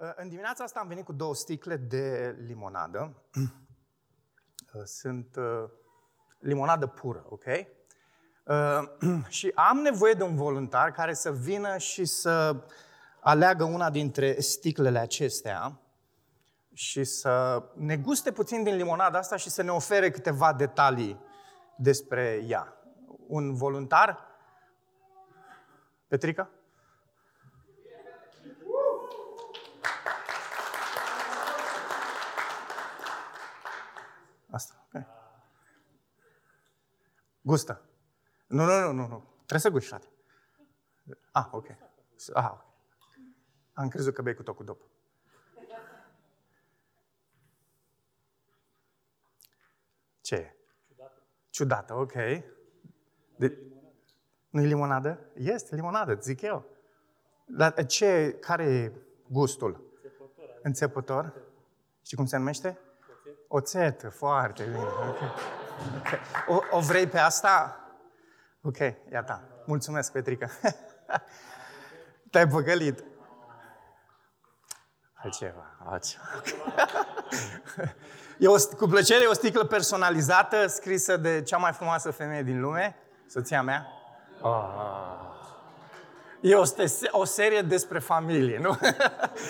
Uh, în dimineața asta am venit cu două sticle de limonadă. Uh, sunt uh, limonadă pură, ok? Și am nevoie de un voluntar care să vină și să aleagă una dintre sticlele acestea și să ne guste puțin din limonada asta și să ne ofere câteva detalii despre ea. Un voluntar? Petrica? Asta, ok. Gustă. Nu, nu, nu, nu, nu. Trebuie să guși, frate. Ah, ok. Ah, ok. Am crezut că bei cu tot cu dop. Ce e? Ciudată. Ciudată, ok. De... Nu-i limonadă? Este limonadă, zic eu. Dar ce, care e gustul? Înțepător. Înțepător? Știi cum se numește? Oțet, foarte bine. Okay. Okay. O, o vrei pe asta? Ok, iată. Mulțumesc, Petrica. Te-ai păcălit. Altceva, altceva. e o, cu plăcere o sticlă personalizată scrisă de cea mai frumoasă femeie din lume, soția mea. Oh. E o, o serie despre familie, nu?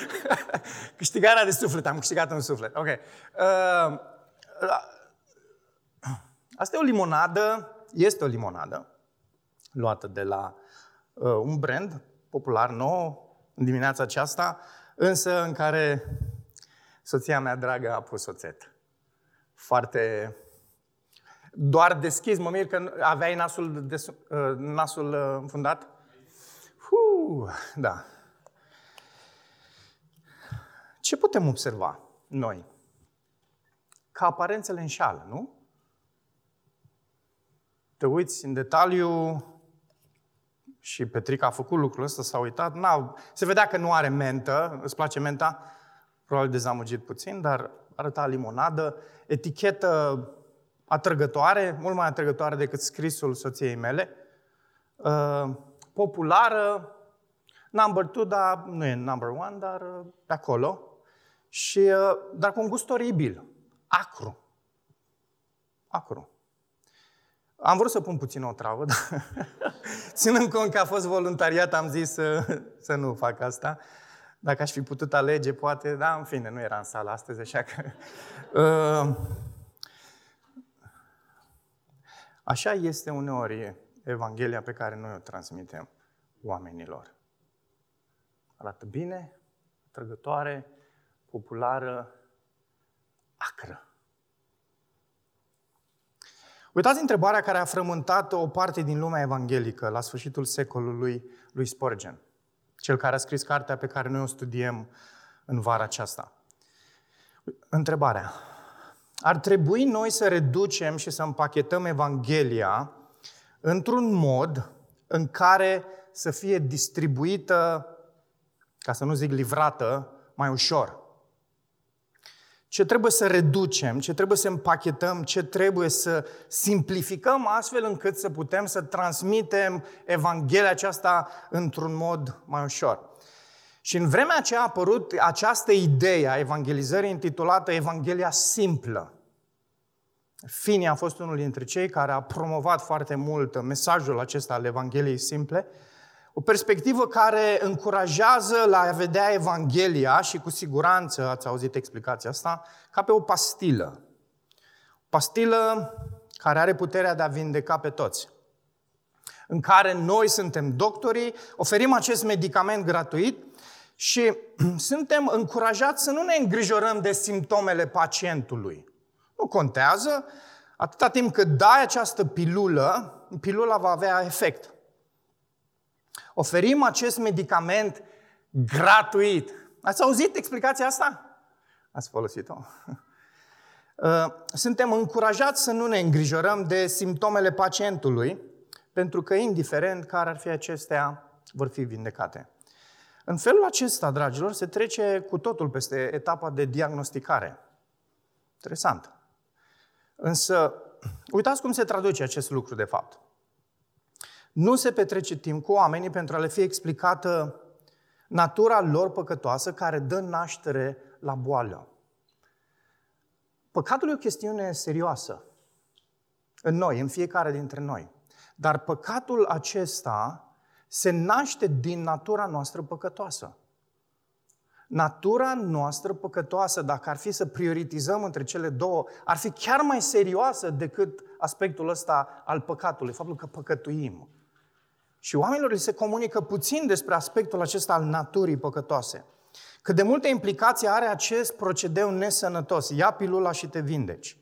Câștigarea de suflet, am câștigat un suflet. Ok. Uh, asta e o limonadă, este o limonadă, luată de la uh, un brand popular nou în dimineața aceasta, însă în care soția mea dragă a pus oțet. Foarte... Doar deschis, mă mir că aveai nasul, de, uh, nasul uh, înfundat? Uh, da. Ce putem observa noi? Că aparențele înșală, nu? Te uiți în detaliu și Petrica a făcut lucrul ăsta, s-a uitat, n se vedea că nu are mentă, îți place menta, probabil dezamăgit puțin, dar arăta limonadă, etichetă atrăgătoare, mult mai atrăgătoare decât scrisul soției mele, uh, populară, number two, dar nu e number one, dar uh, pe acolo. Și, uh, dar cu un gust oribil, acru. Acru. Am vrut să pun puțin o travă, dar ținând cont că a fost voluntariat, am zis să, să nu fac asta. Dacă aș fi putut alege, poate, da, în fine, nu era în sală astăzi, așa că... Uh, așa este uneori Evanghelia pe care noi o transmitem oamenilor. Arată bine, trăgătoare, populară, acră. Uitați întrebarea care a frământat o parte din lumea evanghelică la sfârșitul secolului lui Spurgeon, cel care a scris cartea pe care noi o studiem în vara aceasta. Întrebarea. Ar trebui noi să reducem și să împachetăm Evanghelia într-un mod în care să fie distribuită, ca să nu zic livrată, mai ușor ce trebuie să reducem, ce trebuie să împachetăm, ce trebuie să simplificăm astfel încât să putem să transmitem Evanghelia aceasta într-un mod mai ușor. Și în vremea aceea a apărut această idee a evangelizării intitulată Evanghelia simplă. Fini a fost unul dintre cei care a promovat foarte mult mesajul acesta al Evangheliei simple o perspectivă care încurajează la a vedea Evanghelia și cu siguranță ați auzit explicația asta, ca pe o pastilă. O pastilă care are puterea de a vindeca pe toți. În care noi suntem doctorii, oferim acest medicament gratuit și suntem încurajați să nu ne îngrijorăm de simptomele pacientului. Nu contează, atâta timp cât dai această pilulă, pilula va avea efect. Oferim acest medicament gratuit. Ați auzit explicația asta? Ați folosit-o? Uh, suntem încurajați să nu ne îngrijorăm de simptomele pacientului, pentru că, indiferent care ar fi acestea, vor fi vindecate. În felul acesta, dragilor, se trece cu totul peste etapa de diagnosticare. Interesant. Însă, uitați cum se traduce acest lucru, de fapt. Nu se petrece timp cu oamenii pentru a le fi explicată natura lor păcătoasă care dă naștere la boală. Păcatul e o chestiune serioasă în noi, în fiecare dintre noi. Dar păcatul acesta se naște din natura noastră păcătoasă. Natura noastră păcătoasă, dacă ar fi să prioritizăm între cele două, ar fi chiar mai serioasă decât aspectul ăsta al păcatului, faptul că păcătuim. Și oamenilor li se comunică puțin despre aspectul acesta al naturii păcătoase. Cât de multe implicații are acest procedeu nesănătos. Ia pilula și te vindeci.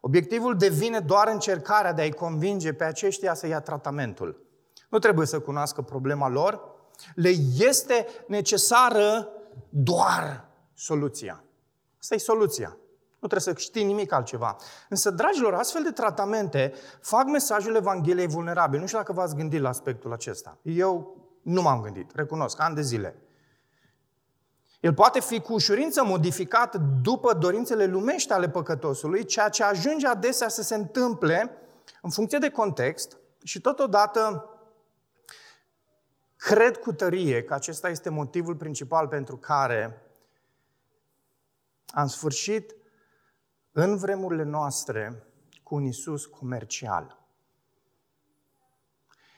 Obiectivul devine doar încercarea de a-i convinge pe aceștia să ia tratamentul. Nu trebuie să cunoască problema lor, le este necesară doar soluția. Asta e soluția. Nu trebuie să știi nimic altceva. Însă, dragilor, astfel de tratamente fac mesajul Evangheliei vulnerabil. Nu știu dacă v-ați gândit la aspectul acesta. Eu nu m-am gândit, recunosc, ani de zile. El poate fi cu ușurință modificat după dorințele lumești ale păcătosului, ceea ce ajunge adesea să se întâmple în funcție de context și totodată cred cu tărie că acesta este motivul principal pentru care am sfârșit în vremurile noastre cu un Isus comercial.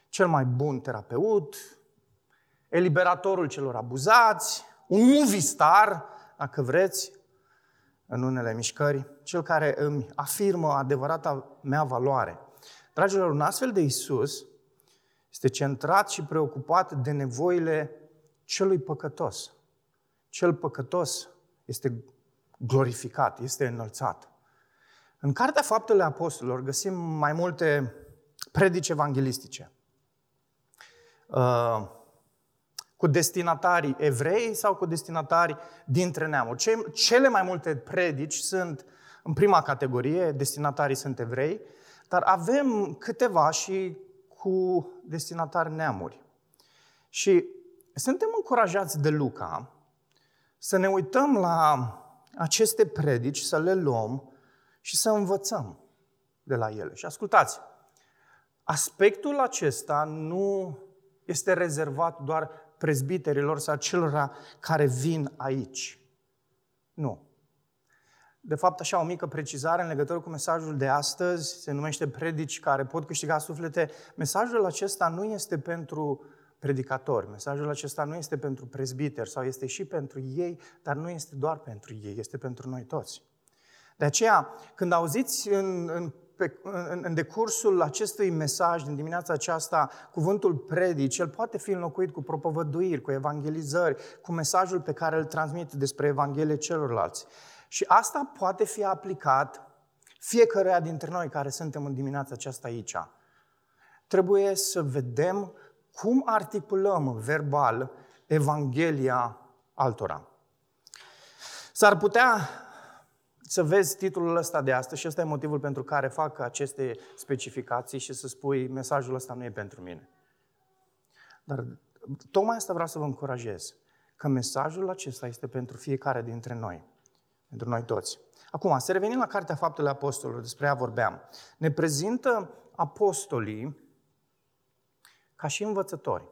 Cel mai bun terapeut, eliberatorul celor abuzați, un movie star, dacă vreți, în unele mișcări, cel care îmi afirmă adevărata mea valoare. Dragilor, un astfel de Isus este centrat și preocupat de nevoile celui păcătos. Cel păcătos este glorificat, este înălțat. În Cartea Faptele Apostolilor găsim mai multe predici evanghelistice. Uh, cu destinatari evrei sau cu destinatari dintre neamuri. Cele mai multe predici sunt în prima categorie, destinatarii sunt evrei, dar avem câteva și cu destinatari neamuri. Și suntem încurajați de Luca să ne uităm la aceste predici, să le luăm și să învățăm de la ele. Și ascultați, aspectul acesta nu este rezervat doar prezbiterilor sau celor care vin aici. Nu. De fapt, așa o mică precizare în legătură cu mesajul de astăzi, se numește predici care pot câștiga suflete. Mesajul acesta nu este pentru predicatori, mesajul acesta nu este pentru prezbiteri sau este și pentru ei, dar nu este doar pentru ei, este pentru noi toți. De aceea, când auziți în, în, pe, în, în decursul acestui mesaj din dimineața aceasta cuvântul predici, el poate fi înlocuit cu propovăduiri, cu evangelizări, cu mesajul pe care îl transmite despre Evanghelie celorlalți. Și asta poate fi aplicat fiecăruia dintre noi care suntem în dimineața aceasta aici. Trebuie să vedem cum articulăm verbal Evanghelia altora. S-ar putea să vezi titlul ăsta de astăzi și ăsta e motivul pentru care fac aceste specificații și să spui mesajul ăsta nu e pentru mine. Dar tocmai asta vreau să vă încurajez, că mesajul acesta este pentru fiecare dintre noi, pentru noi toți. Acum, să revenim la Cartea Faptele Apostolilor, despre ea vorbeam. Ne prezintă apostolii ca și învățători.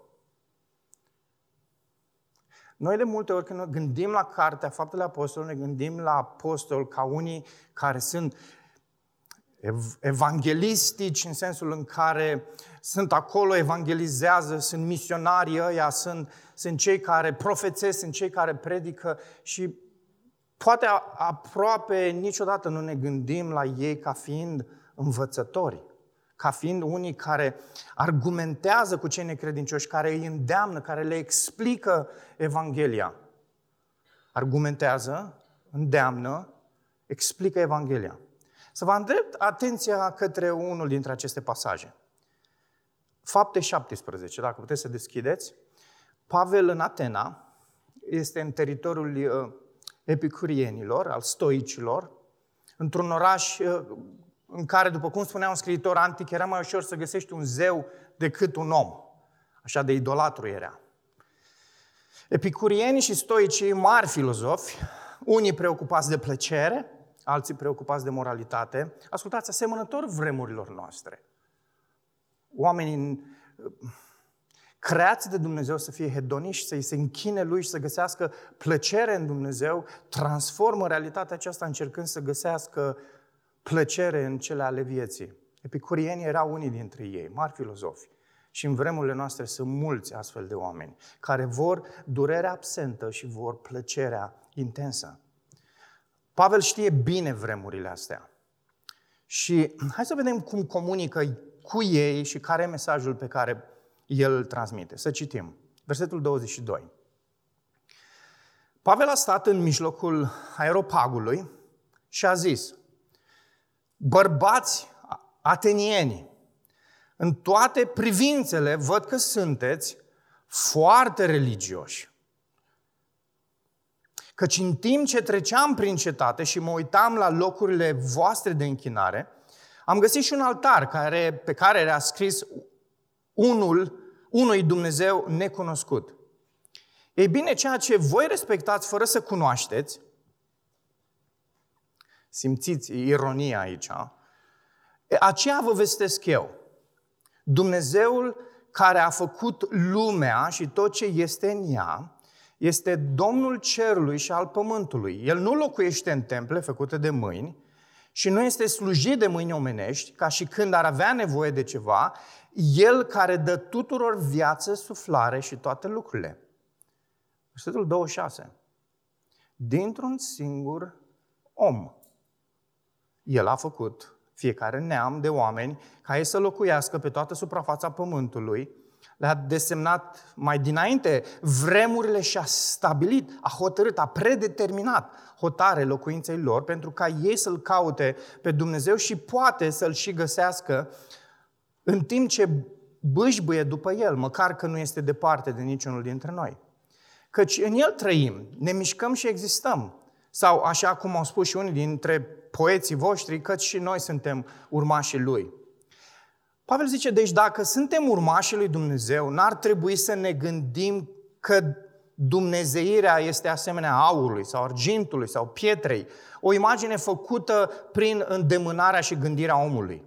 Noi de multe ori când gândim la cartea Faptele Apostolului, ne gândim la apostol ca unii care sunt evangelistici în sensul în care sunt acolo, evangelizează, sunt misionarii ăia, sunt, sunt cei care profețesc, sunt cei care predică și poate aproape niciodată nu ne gândim la ei ca fiind învățători ca fiind unii care argumentează cu cei necredincioși, care îi îndeamnă, care le explică Evanghelia. Argumentează, îndeamnă, explică Evanghelia. Să vă îndrept atenția către unul dintre aceste pasaje. Fapte 17, dacă puteți să deschideți. Pavel în Atena este în teritoriul uh, epicurienilor, al stoicilor, într-un oraș uh, în care, după cum spunea un scriitor antic, era mai ușor să găsești un zeu decât un om. Așa de idolatru era. Epicurienii și stoicii, mari filozofi, unii preocupați de plăcere, alții preocupați de moralitate, ascultați, asemănător vremurilor noastre. Oamenii creați de Dumnezeu să fie hedoniști, să-i se închine Lui și să găsească plăcere în Dumnezeu, transformă realitatea aceasta încercând să găsească plăcere în cele ale vieții. Epicurienii erau unii dintre ei, mari filozofi. Și în vremurile noastre sunt mulți astfel de oameni care vor durerea absentă și vor plăcerea intensă. Pavel știe bine vremurile astea. Și hai să vedem cum comunică cu ei și care e mesajul pe care el îl transmite. Să citim. Versetul 22. Pavel a stat în mijlocul aeropagului și a zis, bărbați atenieni, în toate privințele văd că sunteți foarte religioși. Căci în timp ce treceam prin cetate și mă uitam la locurile voastre de închinare, am găsit și un altar care, pe care era scris unul, unui Dumnezeu necunoscut. Ei bine, ceea ce voi respectați fără să cunoașteți, simțiți ironia aici, aceea vă vestesc eu. Dumnezeul care a făcut lumea și tot ce este în ea, este Domnul cerului și al pământului. El nu locuiește în temple făcute de mâini și nu este slujit de mâini omenești, ca și când ar avea nevoie de ceva, El care dă tuturor viață, suflare și toate lucrurile. Versetul 26. Dintr-un singur om, El a făcut fiecare neam de oameni ca ei să locuiască pe toată suprafața pământului, le-a desemnat mai dinainte vremurile și a stabilit, a hotărât, a predeterminat hotare locuinței lor pentru ca ei să-L caute pe Dumnezeu și poate să-L și găsească în timp ce bâșbâie după El, măcar că nu este departe de niciunul dintre noi. Căci în El trăim, ne mișcăm și existăm. Sau, așa cum au spus și unii dintre poeții voștri, căci și noi suntem urmașii Lui. Pavel zice, deci dacă suntem urmașii lui Dumnezeu, n-ar trebui să ne gândim că Dumnezeirea este asemenea aurului sau argintului sau pietrei, o imagine făcută prin îndemânarea și gândirea omului.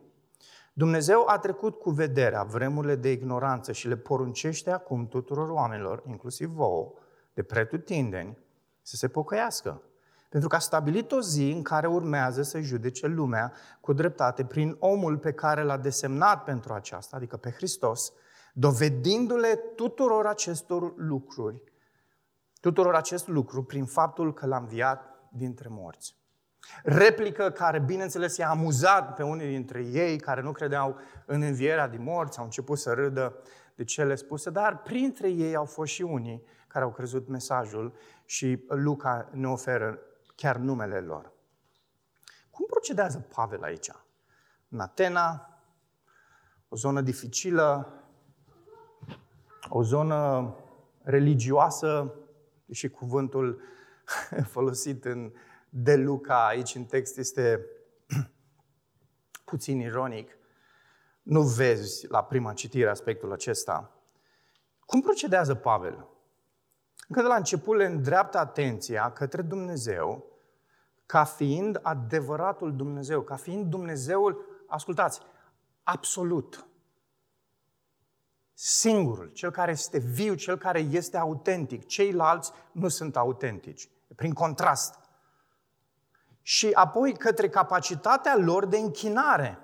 Dumnezeu a trecut cu vederea vremurile de ignoranță și le poruncește acum tuturor oamenilor, inclusiv vouă, de pretutindeni, să se pocăiască. Pentru că a stabilit o zi în care urmează să judece lumea cu dreptate prin omul pe care l-a desemnat pentru aceasta, adică pe Hristos, dovedindu-le tuturor acestor lucruri, tuturor acest lucru prin faptul că l-a înviat dintre morți. Replică care, bineînțeles, i-a amuzat pe unii dintre ei care nu credeau în învierea din morți, au început să râdă de cele spuse, dar printre ei au fost și unii care au crezut mesajul și Luca ne oferă chiar numele lor. Cum procedează Pavel aici? În Atena, o zonă dificilă, o zonă religioasă, și cuvântul folosit în de Luca aici în text este puțin ironic. Nu vezi la prima citire aspectul acesta. Cum procedează Pavel? Încă de la început le îndreaptă atenția către Dumnezeu ca fiind adevăratul Dumnezeu, ca fiind Dumnezeul, ascultați, absolut. Singurul, cel care este viu, cel care este autentic. Ceilalți nu sunt autentici. Prin contrast. Și apoi către capacitatea lor de închinare.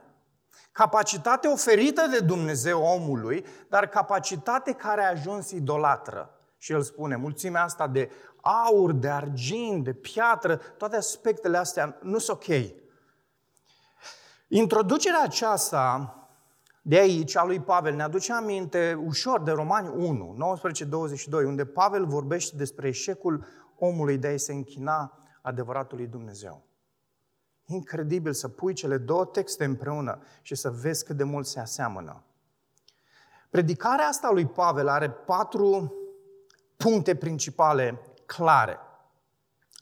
Capacitate oferită de Dumnezeu omului, dar capacitate care a ajuns idolatră. Și el spune, mulțimea asta de aur, de argint, de piatră, toate aspectele astea nu sunt ok. Introducerea aceasta de aici, a lui Pavel, ne aduce aminte ușor de Romani 1, 19-22, unde Pavel vorbește despre eșecul omului de a-i se închina adevăratului Dumnezeu. Incredibil să pui cele două texte împreună și să vezi cât de mult se aseamănă. Predicarea asta lui Pavel are patru puncte principale clare.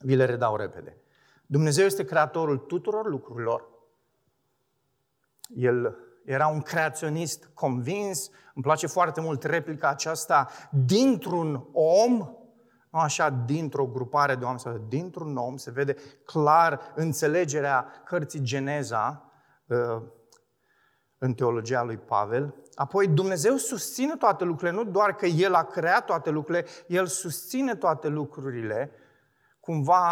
Vi le redau repede. Dumnezeu este creatorul tuturor lucrurilor. El era un creaționist convins, îmi place foarte mult replica aceasta, dintr-un om, nu așa, dintr-o grupare de oameni, sau dintr-un om, se vede clar înțelegerea cărții Geneza, uh, în teologia lui Pavel. Apoi Dumnezeu susține toate lucrurile, nu doar că El a creat toate lucrurile, El susține toate lucrurile, cumva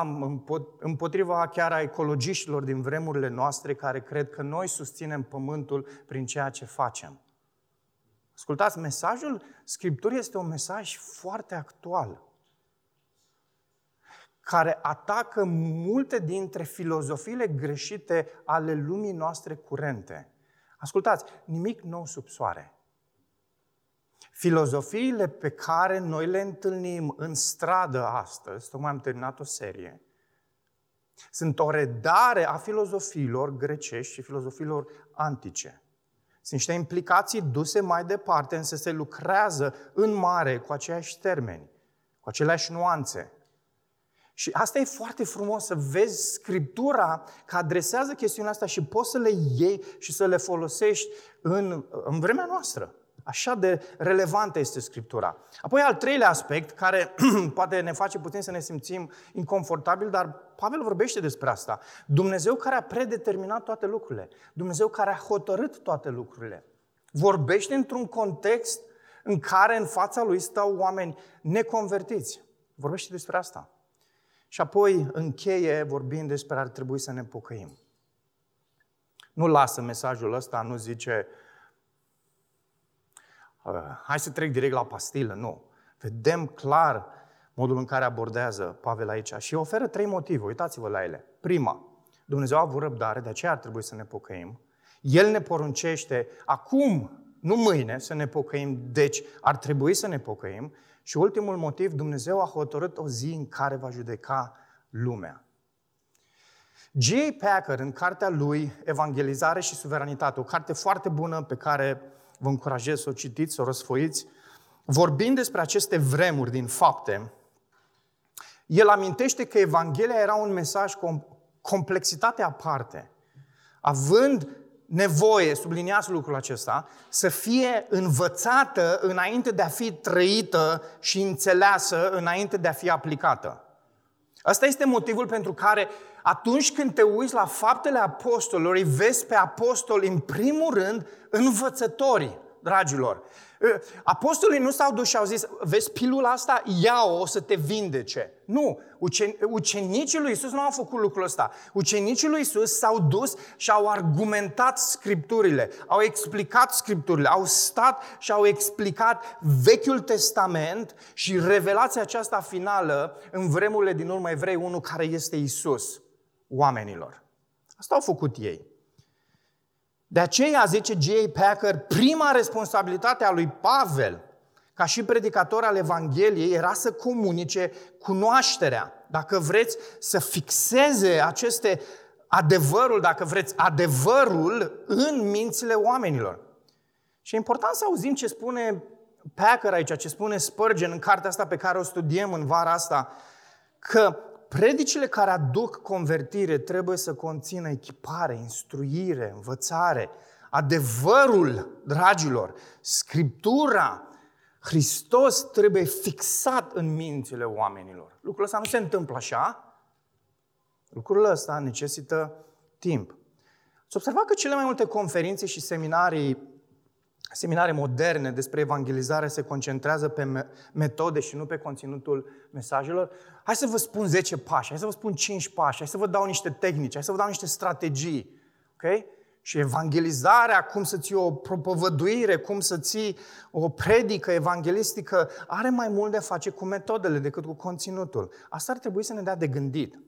împotriva chiar a ecologiștilor din vremurile noastre care cred că noi susținem pământul prin ceea ce facem. Ascultați, mesajul Scripturii este un mesaj foarte actual care atacă multe dintre filozofiile greșite ale lumii noastre curente. Ascultați, nimic nou sub soare. Filozofiile pe care noi le întâlnim în stradă astăzi, tocmai am terminat o serie, sunt o redare a filozofiilor grecești și filozofiilor antice. Sunt niște implicații duse mai departe, însă se lucrează în mare cu aceiași termeni, cu aceleași nuanțe. Și asta e foarte frumos, să vezi Scriptura că adresează chestiunea asta și poți să le iei și să le folosești în, în vremea noastră. Așa de relevantă este Scriptura. Apoi al treilea aspect, care poate ne face puțin să ne simțim inconfortabil, dar Pavel vorbește despre asta. Dumnezeu care a predeterminat toate lucrurile. Dumnezeu care a hotărât toate lucrurile. Vorbește într-un context în care în fața lui stau oameni neconvertiți. Vorbește despre asta. Și apoi încheie vorbind despre ar trebui să ne pocăim. Nu lasă mesajul ăsta, nu zice hai să trec direct la pastilă, nu. Vedem clar modul în care abordează Pavel aici și oferă trei motive, uitați-vă la ele. Prima, Dumnezeu a avut răbdare, de aceea ar trebui să ne pocăim. El ne poruncește acum, nu mâine, să ne pocăim, deci ar trebui să ne pocăim. Și ultimul motiv, Dumnezeu a hotărât o zi în care va judeca lumea. G.A. Packer, în cartea lui Evangelizare și Suveranitate, o carte foarte bună pe care vă încurajez să o citiți, să o răsfoiți, vorbind despre aceste vremuri din fapte, el amintește că Evanghelia era un mesaj cu complexitate aparte, având nevoie, subliniați lucrul acesta, să fie învățată înainte de a fi trăită și înțeleasă înainte de a fi aplicată. Asta este motivul pentru care atunci când te uiți la faptele apostolilor, îi vezi pe apostoli în primul rând învățătorii, dragilor. Apostolii nu s-au dus și au zis, vezi pilula asta, ia-o, o să te vindece. Nu, ucenicii lui Isus nu au făcut lucrul ăsta. Ucenicii lui Isus s-au dus și au argumentat scripturile, au explicat scripturile, au stat și au explicat Vechiul Testament și revelația aceasta finală în vremurile din urmă Evrei 1 care este Isus oamenilor. Asta au făcut ei. De aceea, zice G.A. Packer, prima responsabilitate a lui Pavel, ca și predicator al Evangheliei, era să comunice cunoașterea. Dacă vreți să fixeze aceste adevărul, dacă vreți, adevărul în mințile oamenilor. Și e important să auzim ce spune Packer aici, ce spune Spurgeon în cartea asta pe care o studiem în vara asta, că predicile care aduc convertire trebuie să conțină echipare, instruire, învățare, adevărul, dragilor, Scriptura, Hristos trebuie fixat în mințile oamenilor. Lucrul ăsta nu se întâmplă așa. Lucrul ăsta necesită timp. Să observa că cele mai multe conferințe și seminarii seminare moderne despre evangelizare se concentrează pe metode și nu pe conținutul mesajelor, hai să vă spun 10 pași, hai să vă spun 5 pași, hai să vă dau niște tehnici, hai să vă dau niște strategii. ok? Și evangelizarea, cum să ții o propovăduire, cum să ții o predică evanghelistică, are mai mult de a face cu metodele decât cu conținutul. Asta ar trebui să ne dea de gândit.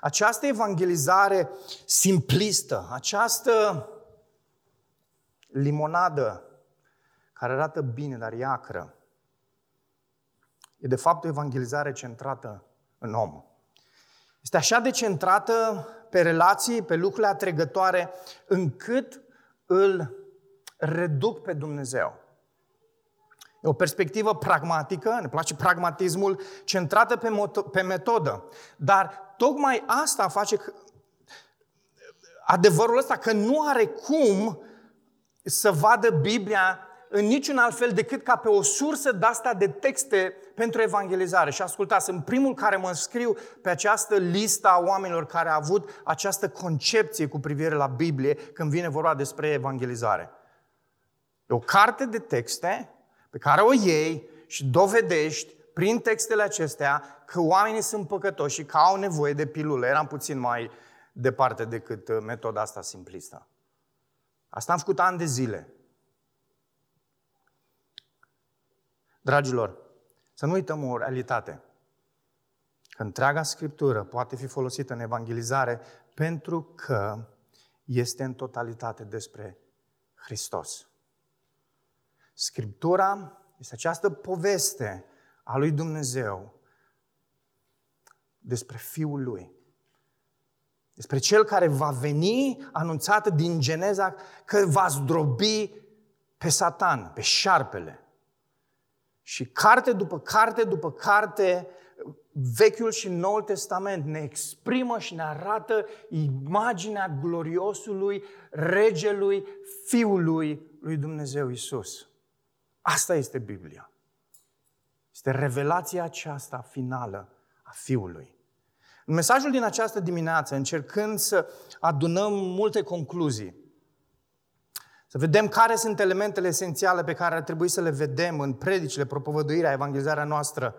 Această evangelizare simplistă, această limonadă care arată bine, dar e acră. E de fapt o evangelizare centrată în om. Este așa de centrată pe relații, pe lucrurile atrăgătoare, încât îl reduc pe Dumnezeu. E o perspectivă pragmatică, ne place pragmatismul, centrată pe, moto- pe metodă. Dar tocmai asta face adevărul ăsta că nu are cum să vadă Biblia în niciun alt fel decât ca pe o sursă de asta de texte pentru evangelizare. Și ascultați, sunt primul care mă înscriu pe această listă a oamenilor care a avut această concepție cu privire la Biblie când vine vorba despre evangelizare. E o carte de texte pe care o iei și dovedești prin textele acestea că oamenii sunt păcătoși și că au nevoie de pilule. Eram puțin mai departe decât uh, metoda asta simplistă. Asta am făcut ani de zile. Dragilor, să nu uităm o realitate. Că întreaga Scriptură poate fi folosită în evangelizare pentru că este în totalitate despre Hristos. Scriptura este această poveste a lui Dumnezeu despre Fiul Lui. Despre Cel care va veni anunțat din Geneza că va zdrobi pe Satan, pe șarpele. Și carte după carte după carte, Vechiul și Noul Testament ne exprimă și ne arată imaginea gloriosului regelui, fiului lui Dumnezeu Isus. Asta este Biblia. Este revelația aceasta finală a Fiului. În mesajul din această dimineață, încercând să adunăm multe concluzii, să vedem care sunt elementele esențiale pe care ar trebui să le vedem în predicile, propovăduirea, evangelizarea noastră,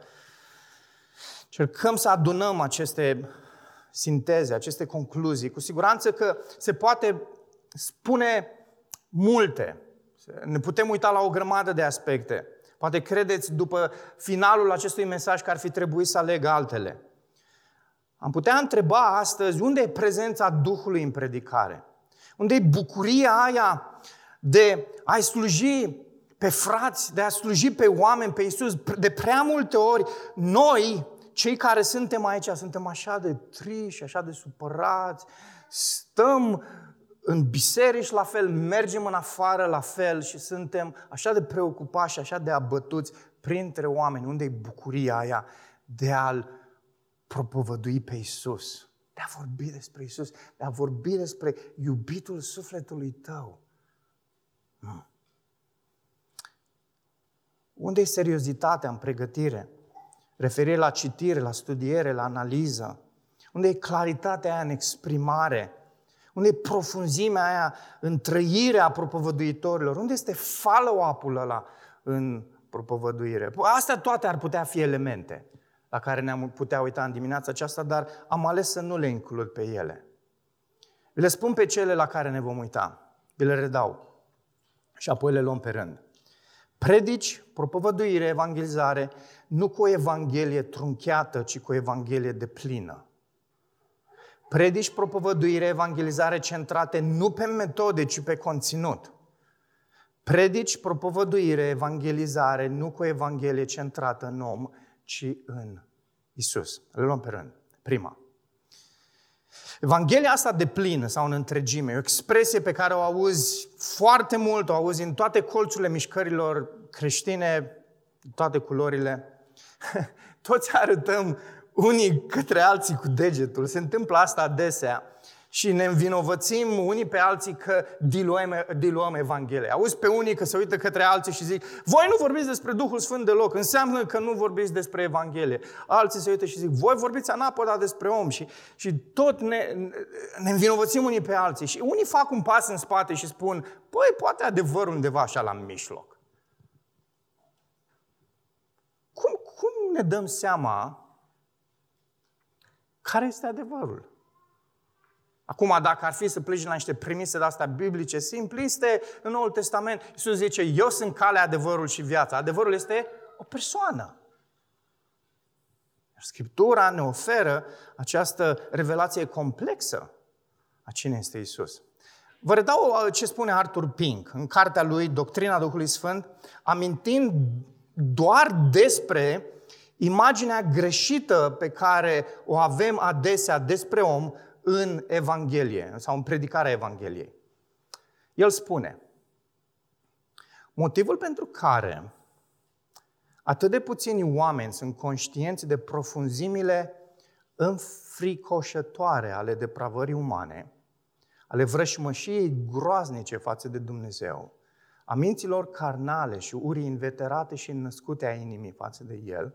încercăm să adunăm aceste sinteze, aceste concluzii. Cu siguranță că se poate spune multe. Ne putem uita la o grămadă de aspecte. Poate credeți după finalul acestui mesaj că ar fi trebuit să aleg altele. Am putea întreba astăzi unde e prezența Duhului în predicare? Unde e bucuria aia de a-i sluji pe frați, de a sluji pe oameni, pe Iisus? De prea multe ori, noi, cei care suntem aici, suntem așa de triși, așa de supărați, stăm în biserici la fel, mergem în afară la fel și suntem așa de preocupați și așa de abătuți printre oameni. Unde e bucuria aia de a-L propovădui pe Isus? De a vorbi despre Isus, de a vorbi despre iubitul sufletului tău. Nu. Unde e seriozitatea în pregătire? Referire la citire, la studiere, la analiză? Unde e claritatea aia în exprimare? Unde e profunzimea aia în trăirea propovăduitorilor? Unde este follow-up-ul ăla în propovăduire? Astea toate ar putea fi elemente la care ne-am putea uita în dimineața aceasta, dar am ales să nu le includ pe ele. Vi le spun pe cele la care ne vom uita. Vi le redau. Și apoi le luăm pe rând. Predici, propovăduire, evangelizare, nu cu o evanghelie trunchiată, ci cu o evanghelie de plină. Predici, propovăduire, evangelizare centrate nu pe metode, ci pe conținut. Predici, propovăduire, evangelizare, nu cu o evanghelie centrată în om, ci în Isus. Le luăm pe rând. Prima. Evanghelia asta de plină sau în întregime, o expresie pe care o auzi foarte mult, o auzi în toate colțurile mișcărilor creștine, toate culorile. Toți arătăm unii către alții cu degetul. Se întâmplă asta adesea și ne învinovățim unii pe alții că diluăm, diluăm Evanghelia. Auzi pe unii că se uită către alții și zic, voi nu vorbiți despre Duhul Sfânt deloc, înseamnă că nu vorbiți despre Evanghelie. Alții se uită și zic, voi vorbiți anapoda despre om și, și tot ne, ne învinovățim unii pe alții. Și unii fac un pas în spate și spun, păi poate adevărul undeva așa la mijloc. Cum, cum ne dăm seama care este adevărul? Acum, dacă ar fi să pleci la niște premise de astea biblice simpliste, în Noul Testament, Iisus zice, eu sunt calea, adevărul și viața. Adevărul este o persoană. Scriptura ne oferă această revelație complexă a cine este Isus. Vă redau uh, ce spune Arthur Pink în cartea lui Doctrina Duhului Sfânt, amintind doar despre imaginea greșită pe care o avem adesea despre om în Evanghelie sau în predicarea Evangheliei. El spune, motivul pentru care atât de puțini oameni sunt conștienți de profunzimile înfricoșătoare ale depravării umane, ale vrășmășiei groaznice față de Dumnezeu, a minților carnale și urii inveterate și născute a inimii față de el,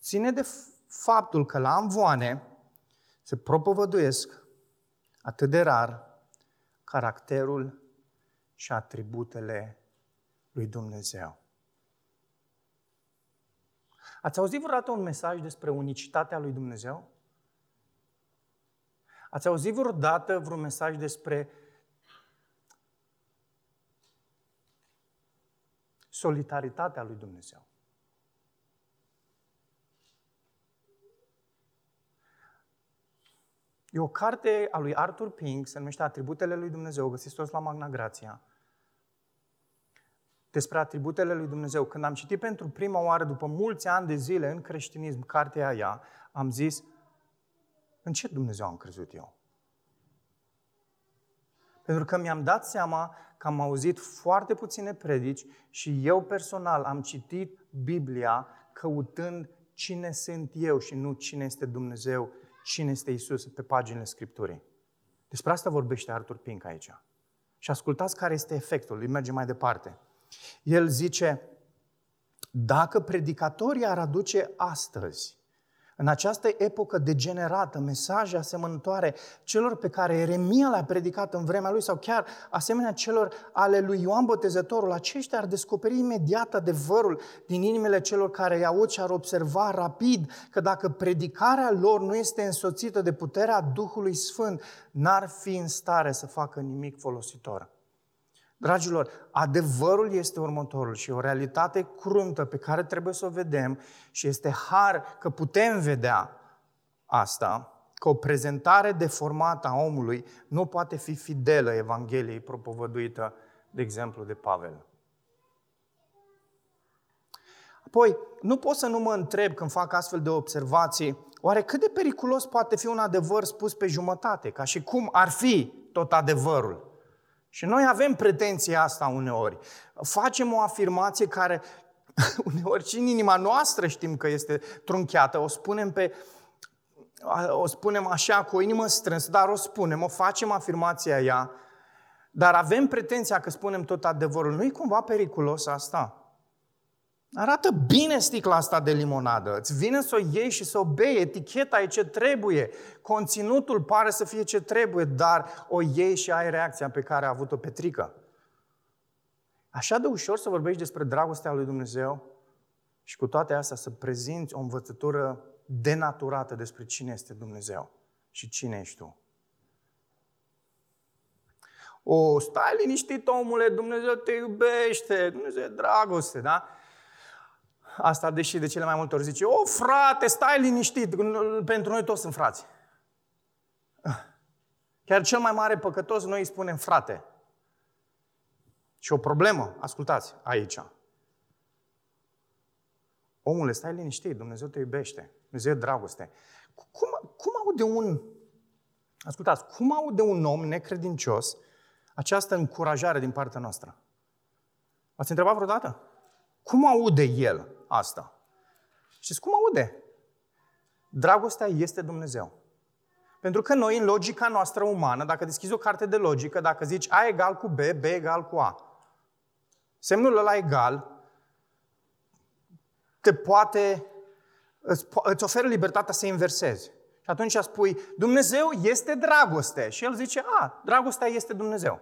ține de faptul că la amvoane se propovăduiesc atât de rar caracterul și atributele lui Dumnezeu. Ați auzit vreodată un mesaj despre unicitatea lui Dumnezeu? Ați auzit vreodată vreun mesaj despre solidaritatea lui Dumnezeu? E o carte a lui Arthur Pink, se numește Atributele lui Dumnezeu, găsiți toți la Magna Grația. Despre atributele lui Dumnezeu. Când am citit pentru prima oară, după mulți ani de zile în creștinism, cartea aia, am zis, în ce Dumnezeu am crezut eu? Pentru că mi-am dat seama că am auzit foarte puține predici și eu personal am citit Biblia căutând cine sunt eu și nu cine este Dumnezeu, cine este Isus pe paginile Scripturii. Despre asta vorbește Arthur Pink aici. Și ascultați care este efectul, îi merge mai departe. El zice, dacă predicatorii ar aduce astăzi în această epocă degenerată, mesaje asemănătoare celor pe care Eremia le-a predicat în vremea lui sau chiar asemenea celor ale lui Ioan Botezătorul, aceștia ar descoperi imediat adevărul din inimile celor care îi aud și ar observa rapid că dacă predicarea lor nu este însoțită de puterea Duhului Sfânt, n-ar fi în stare să facă nimic folositor. Dragilor, adevărul este următorul și o realitate cruntă pe care trebuie să o vedem și este har că putem vedea asta, că o prezentare deformată a omului nu poate fi fidelă Evangheliei propovăduită, de exemplu, de Pavel. Apoi, nu pot să nu mă întreb când fac astfel de observații, oare cât de periculos poate fi un adevăr spus pe jumătate, ca și cum ar fi tot adevărul? Și noi avem pretenția asta uneori. Facem o afirmație care uneori și în inima noastră știm că este trunchiată, o spunem pe o spunem așa cu o inimă strânsă, dar o spunem, o facem afirmația ea, dar avem pretenția că spunem tot adevărul. Nu e cumva periculos asta? Arată bine sticla asta de limonadă. Îți vine să o iei și să o bei. Eticheta e ce trebuie. Conținutul pare să fie ce trebuie, dar o iei și ai reacția pe care a avut-o Petrică. Așa de ușor să vorbești despre dragostea lui Dumnezeu și cu toate astea să prezinți o învățătură denaturată despre cine este Dumnezeu și cine ești tu. O, stai liniștit, omule, Dumnezeu te iubește, Dumnezeu e dragoste, da? Asta, deși de cele mai multe ori zice, o, frate, stai liniștit, pentru noi toți sunt frați. Chiar cel mai mare păcătos, noi îi spunem frate. Și o problemă, ascultați, aici. Omule, stai liniștit, Dumnezeu te iubește, Dumnezeu e dragoste. Cum, cum aude un, ascultați, cum aude un om necredincios această încurajare din partea noastră? Ați întrebat vreodată? Cum aude el? Asta. Și cum aude? Dragostea este Dumnezeu. Pentru că noi, în logica noastră umană, dacă deschizi o carte de logică, dacă zici A egal cu B, B egal cu A, semnul ăla egal te poate, îți, îți oferă libertatea să inversezi. Și atunci spui, Dumnezeu este dragoste. Și el zice, a, dragostea este Dumnezeu.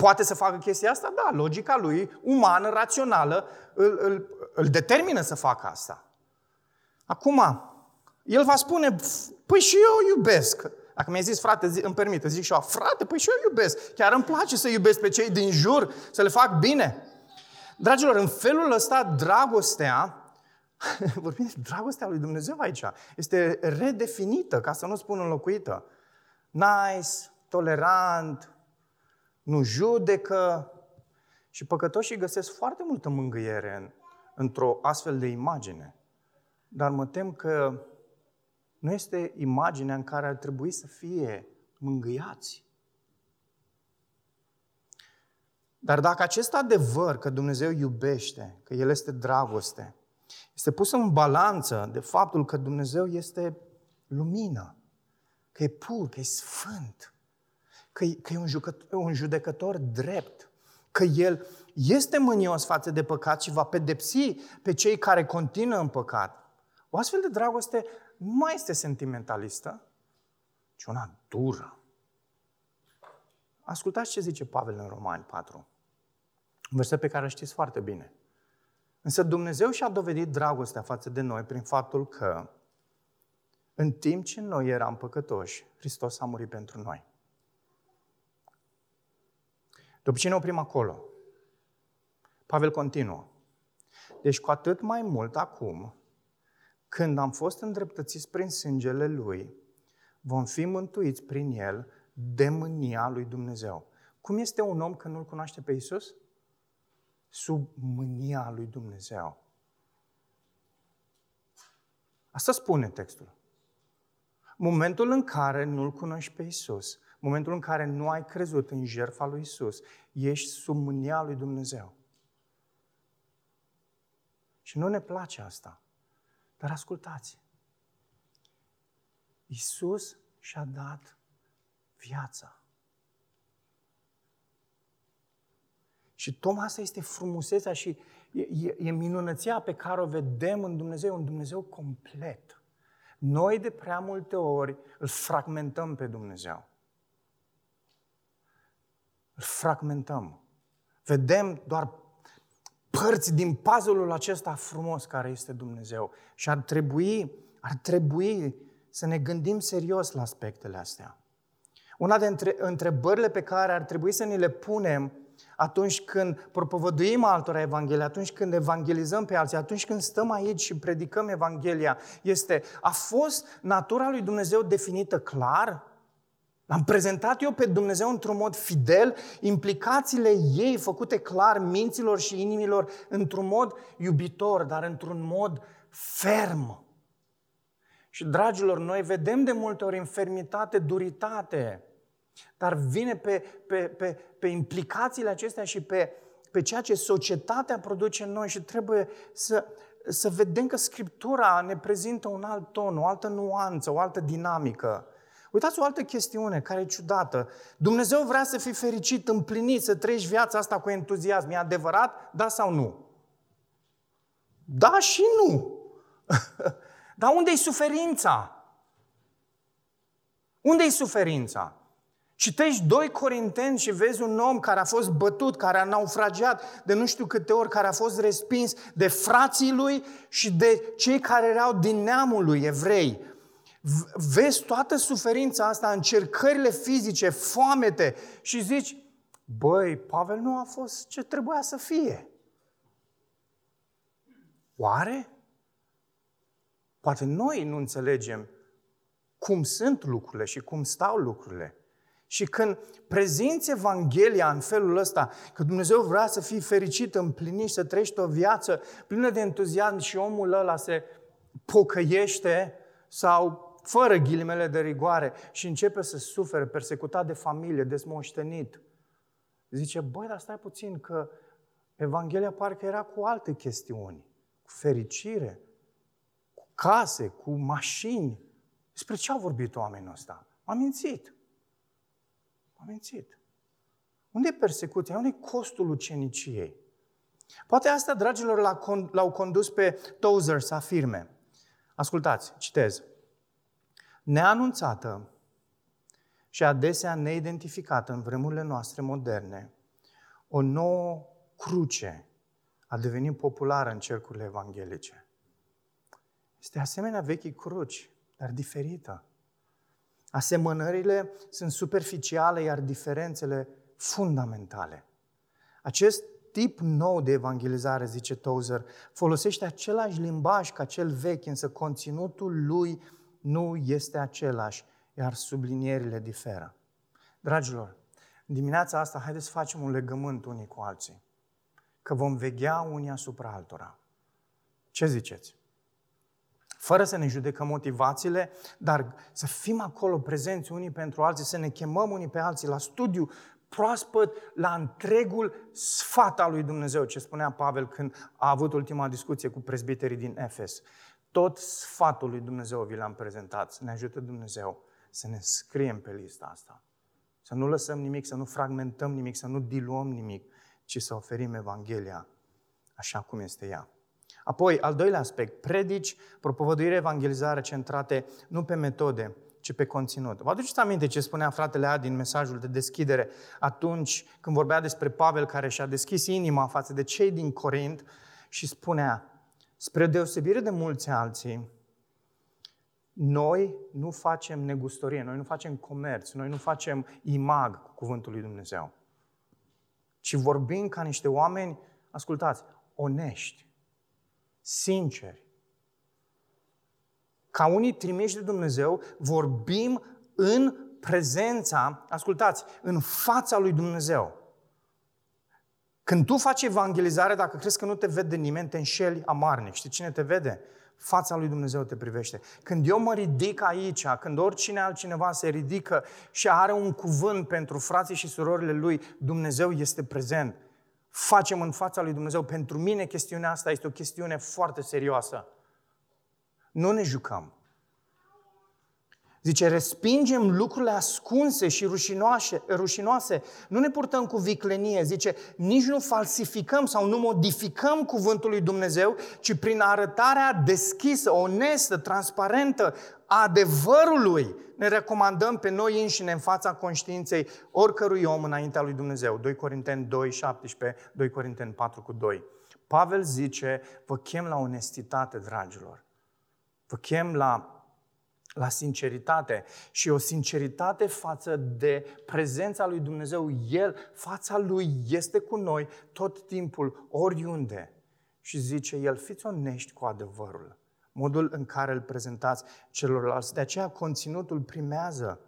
Poate să facă chestia asta? Da, logica lui, umană, rațională, îl, îl, îl determină să facă asta. Acum, el va spune, păi și eu iubesc. Dacă mi-ai zis, frate, zi, îmi permite, zic și eu, frate, păi și eu iubesc. Chiar îmi place să iubesc pe cei din jur, să le fac bine. Dragilor, în felul ăsta, dragostea, vorbim de dragostea lui Dumnezeu aici, este redefinită, ca să nu spun înlocuită. Nice, tolerant, nu judecă. Și păcătoșii găsesc foarte multă mângâiere în, într-o astfel de imagine. Dar mă tem că nu este imaginea în care ar trebui să fie mângâiați. Dar dacă acest adevăr că Dumnezeu iubește, că El este dragoste, este pus în balanță de faptul că Dumnezeu este lumină, că e pur, că e sfânt, că, că e un, jucător, un judecător drept, că El este mânios față de păcat și va pedepsi pe cei care continuă în păcat. O astfel de dragoste nu mai este sentimentalistă, ci una dură. Ascultați ce zice Pavel în Romani 4. Un verset pe care îl știți foarte bine. Însă Dumnezeu și-a dovedit dragostea față de noi prin faptul că în timp ce noi eram păcătoși, Hristos a murit pentru noi. După ce ne oprim acolo, Pavel continuă. Deci cu atât mai mult acum, când am fost îndreptățiți prin sângele Lui, vom fi mântuiți prin El de mânia Lui Dumnezeu. Cum este un om când nu-L cunoaște pe Isus? Sub mânia Lui Dumnezeu. Asta spune textul. Momentul în care nu-L cunoști pe Isus, momentul în care nu ai crezut în jertfa lui Isus, ești sub mânia lui Dumnezeu. Și nu ne place asta. Dar ascultați. Isus și-a dat viața. Și tocmai asta este frumusețea și e, e, e minunăția pe care o vedem în Dumnezeu, un Dumnezeu complet. Noi de prea multe ori îl fragmentăm pe Dumnezeu. Îl fragmentăm. Vedem doar părți din puzzle-ul acesta frumos care este Dumnezeu. Și ar trebui, ar trebui să ne gândim serios la aspectele astea. Una dintre întrebările pe care ar trebui să ne le punem atunci când propovăduim altora Evanghelia, atunci când evangelizăm pe alții, atunci când stăm aici și predicăm Evanghelia, este, a fost natura lui Dumnezeu definită clar? L-am prezentat eu pe Dumnezeu într-un mod fidel, implicațiile ei făcute clar minților și inimilor într-un mod iubitor, dar într-un mod ferm. Și, dragilor, noi vedem de multe ori infermitate, duritate, dar vine pe, pe, pe, pe implicațiile acestea și pe, pe ceea ce societatea produce în noi și trebuie să, să vedem că Scriptura ne prezintă un alt ton, o altă nuanță, o altă dinamică. Uitați o altă chestiune care e ciudată. Dumnezeu vrea să fii fericit, împlinit, să trăiești viața asta cu entuziasm. E adevărat? Da sau nu? Da și nu. Dar unde e suferința? Unde e suferința? Citești 2 Corinteni și vezi un om care a fost bătut, care a naufragiat de nu știu câte ori, care a fost respins de frații lui și de cei care erau din neamul lui evrei. Vezi toată suferința asta, încercările fizice, foamete și zici, băi, Pavel nu a fost ce trebuia să fie. Oare? Poate noi nu înțelegem cum sunt lucrurile și cum stau lucrurile. Și când prezinți Evanghelia în felul ăsta, că Dumnezeu vrea să fii fericit, împlinit, să trăiești o viață plină de entuziasm și omul ăla se pocăiește sau fără ghilimele de rigoare și începe să sufere, persecutat de familie, desmoștenit. Zice, băi, dar stai puțin că Evanghelia parcă era cu alte chestiuni, cu fericire, cu case, cu mașini. Despre ce au vorbit oamenii ăsta? M-a mințit. M-a mințit. Unde e persecuția? Unde e costul uceniciei? Poate asta, dragilor, l-au condus pe Tozer să afirme. Ascultați, citez neanunțată și adesea neidentificată în vremurile noastre moderne, o nouă cruce a devenit populară în cercurile evanghelice. Este asemenea vechii cruci, dar diferită. Asemănările sunt superficiale, iar diferențele fundamentale. Acest tip nou de evangelizare, zice Tozer, folosește același limbaj ca cel vechi, însă conținutul lui nu este același, iar sublinierile diferă. Dragilor, în dimineața asta, haideți să facem un legământ unii cu alții. Că vom veghea unii asupra altora. Ce ziceți? Fără să ne judecăm motivațiile, dar să fim acolo prezenți unii pentru alții, să ne chemăm unii pe alții la studiu proaspăt, la întregul sfat al lui Dumnezeu, ce spunea Pavel când a avut ultima discuție cu prezbiterii din Efes. Tot sfatul lui Dumnezeu vi l-am prezentat. Să ne ajute Dumnezeu să ne scriem pe lista asta. Să nu lăsăm nimic, să nu fragmentăm nimic, să nu diluăm nimic, ci să oferim Evanghelia așa cum este ea. Apoi, al doilea aspect, predici, propovăduire, evangelizare centrate nu pe metode, ci pe conținut. Vă aduceți aminte ce spunea fratele A din mesajul de deschidere atunci când vorbea despre Pavel care și-a deschis inima față de cei din Corint și spunea, spre deosebire de mulți alții, noi nu facem negustorie, noi nu facem comerț, noi nu facem imag cu cuvântul lui Dumnezeu. Ci vorbim ca niște oameni, ascultați, onești, sinceri. Ca unii trimiși de Dumnezeu, vorbim în prezența, ascultați, în fața lui Dumnezeu. Când tu faci evangelizare, dacă crezi că nu te vede nimeni, te înșeli amarnic. Știi cine te vede? Fața lui Dumnezeu te privește. Când eu mă ridic aici, când oricine altcineva se ridică și are un cuvânt pentru frații și surorile lui, Dumnezeu este prezent. Facem în fața lui Dumnezeu. Pentru mine chestiunea asta este o chestiune foarte serioasă. Nu ne jucăm. Zice, respingem lucrurile ascunse și rușinoase, rușinoase. Nu ne purtăm cu viclenie. Zice, nici nu falsificăm sau nu modificăm cuvântul lui Dumnezeu, ci prin arătarea deschisă, onestă, transparentă a adevărului ne recomandăm pe noi înșine în fața conștiinței oricărui om înaintea lui Dumnezeu. 2 Corinteni 2, 17, 2 Corinteni 4 cu 2. Pavel zice, vă chem la onestitate, dragilor. Vă chem la la sinceritate și o sinceritate față de prezența lui Dumnezeu. El, fața lui este cu noi tot timpul, oriunde. Și zice el, fiți onești cu adevărul, modul în care îl prezentați celorlalți. De aceea conținutul primează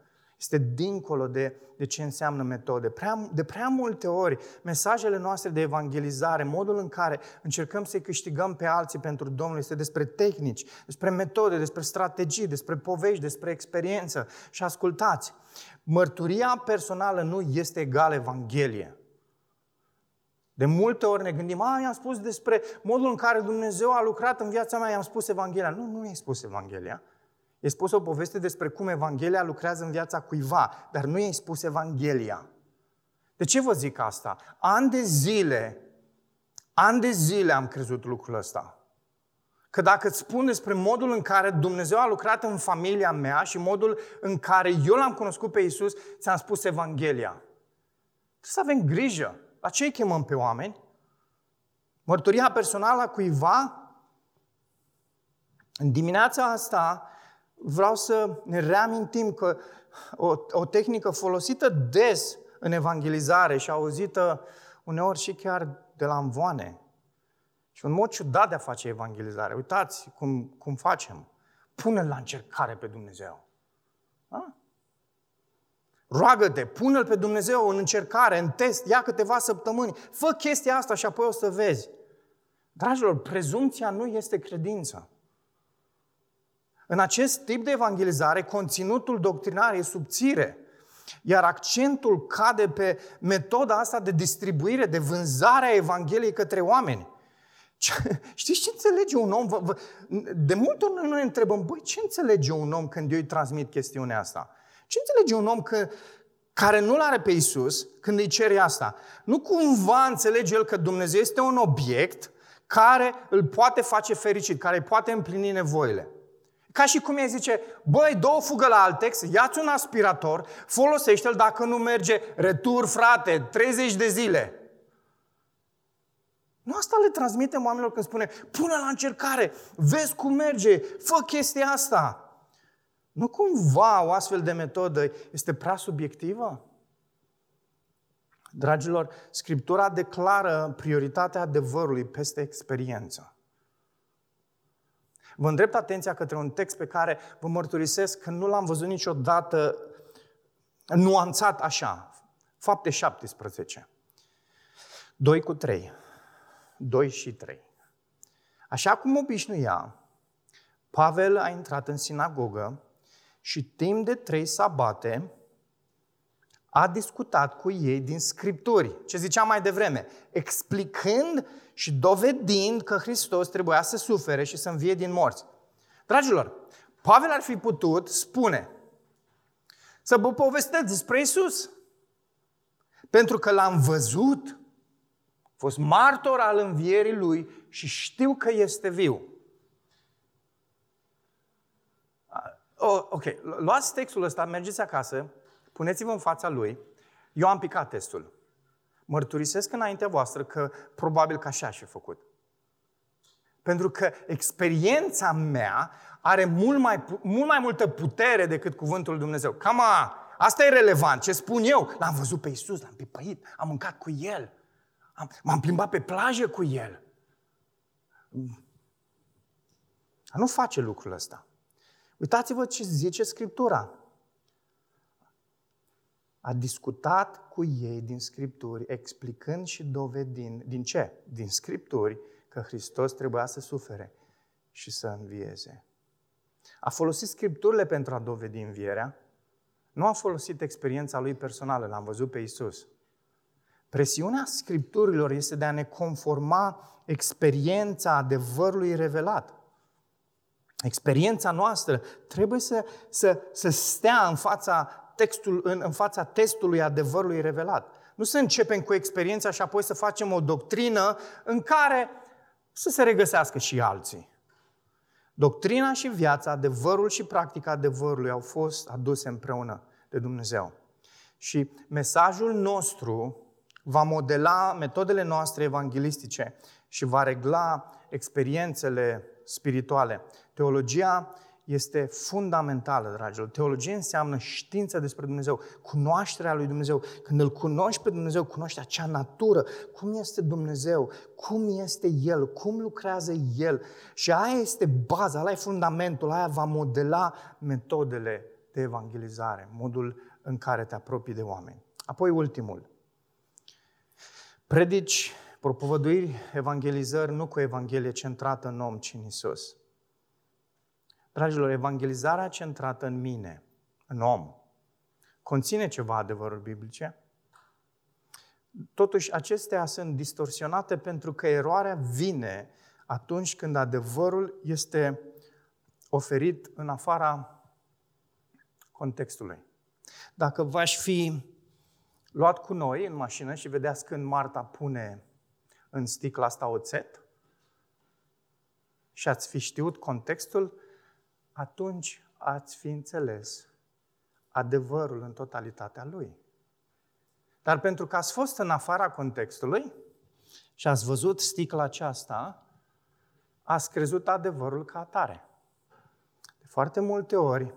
este dincolo de, de ce înseamnă metode. Prea, de prea multe ori, mesajele noastre de evangelizare, modul în care încercăm să-i câștigăm pe alții pentru Domnul, este despre tehnici, despre metode, despre strategii, despre povești, despre experiență. Și ascultați, mărturia personală nu este egal Evanghelie. De multe ori ne gândim, a, i-am spus despre modul în care Dumnezeu a lucrat în viața mea, i-am spus Evanghelia. Nu, nu i-ai spus Evanghelia. E spus o poveste despre cum Evanghelia lucrează în viața cuiva, dar nu i-ai spus Evanghelia. De ce vă zic asta? An de zile, an de zile am crezut lucrul ăsta. Că dacă îți spun despre modul în care Dumnezeu a lucrat în familia mea și modul în care eu l-am cunoscut pe Isus, ți-am spus Evanghelia. Trebuie să avem grijă. La ce îi chemăm pe oameni? Mărturia personală a cuiva? În dimineața asta vreau să ne reamintim că o, o tehnică folosită des în evangelizare și auzită uneori și chiar de la învoane. Și un mod ciudat de a face evangelizare. Uitați cum, cum facem. Pune-l la încercare pe Dumnezeu. Da? Roagă-te, pune-l pe Dumnezeu în încercare, în test, ia câteva săptămâni, fă chestia asta și apoi o să vezi. Dragilor, prezumția nu este credință. În acest tip de evangelizare, conținutul doctrinar e subțire, iar accentul cade pe metoda asta de distribuire, de vânzare a Evangheliei către oameni. Știți ce înțelege un om? De multe ori noi ne întrebăm, băi, ce înțelege un om când eu îi transmit chestiunea asta? Ce înțelege un om că, care nu-L are pe Isus când îi cere asta? Nu cumva înțelege el că Dumnezeu este un obiect care îl poate face fericit, care îi poate împlini nevoile. Ca și cum ei zice, băi, două fugă la Altex, ia-ți un aspirator, folosește-l, dacă nu merge, retur, frate, 30 de zile. Nu asta le transmitem oamenilor când spune, pune la încercare, vezi cum merge, fă chestia asta. Nu cumva o astfel de metodă este prea subiectivă? Dragilor, Scriptura declară prioritatea adevărului peste experiență. Vă îndrept atenția către un text pe care vă mărturisesc că nu l-am văzut niciodată nuanțat așa. Fapte 17. 2 cu 3. 2 și 3. Așa cum obișnuia, Pavel a intrat în sinagogă și timp de trei sabate a discutat cu ei din Scripturi, ce ziceam mai devreme, explicând și dovedind că Hristos trebuia să sufere și să învie din morți. Dragilor, Pavel ar fi putut spune să vă povestesc despre Isus. Pentru că l-am văzut, a fost martor al învierii lui și știu că este viu. Oh, ok, luați textul ăsta, mergeți acasă, puneți-vă în fața lui. Eu am picat testul. Mărturisesc înaintea voastră că probabil că așa și făcut. Pentru că experiența mea are mult mai, mult mai multă putere decât cuvântul Lui Dumnezeu. Cam a, asta e relevant. Ce spun eu? L-am văzut pe Isus, l-am pipăit, am mâncat cu El. Am, m-am plimbat pe plajă cu El. Dar nu face lucrul ăsta. Uitați-vă ce zice Scriptura. A discutat cu ei din Scripturi, explicând și dovedind, din ce? Din Scripturi, că Hristos trebuia să sufere și să învieze. A folosit Scripturile pentru a dovedi învierea, nu a folosit experiența lui personală, l-am văzut pe Isus. Presiunea Scripturilor este de a ne conforma experiența adevărului revelat. Experiența noastră trebuie să, să, să stea în fața, textul, în, în fața testului adevărului revelat. Nu să începem cu experiența și apoi să facem o doctrină în care să se regăsească și alții. Doctrina și viața, adevărul și practica adevărului au fost aduse împreună de Dumnezeu. Și mesajul nostru va modela metodele noastre evanghelistice și va regla experiențele spirituale. Teologia este fundamentală, dragilor. Teologie înseamnă știință despre Dumnezeu, cunoașterea lui Dumnezeu. Când îl cunoști pe Dumnezeu, cunoști acea natură, cum este Dumnezeu, cum este El, cum lucrează El. Și aia este baza, aia e fundamentul, aia va modela metodele de evangelizare, modul în care te apropii de oameni. Apoi ultimul. Predici, propovăduiri, evangelizări, nu cu evanghelie centrată în om, ci în Isus. Dragilor, evangelizarea centrată în mine, în om, conține ceva adevăruri biblice. Totuși, acestea sunt distorsionate pentru că eroarea vine atunci când adevărul este oferit în afara contextului. Dacă v-aș fi luat cu noi în mașină și vedeați când Marta pune în sticla asta oțet și ați fi știut contextul, atunci ați fi înțeles adevărul în totalitatea lui. Dar pentru că ați fost în afara contextului și ați văzut sticla aceasta, ați crezut adevărul ca atare. De foarte multe ori,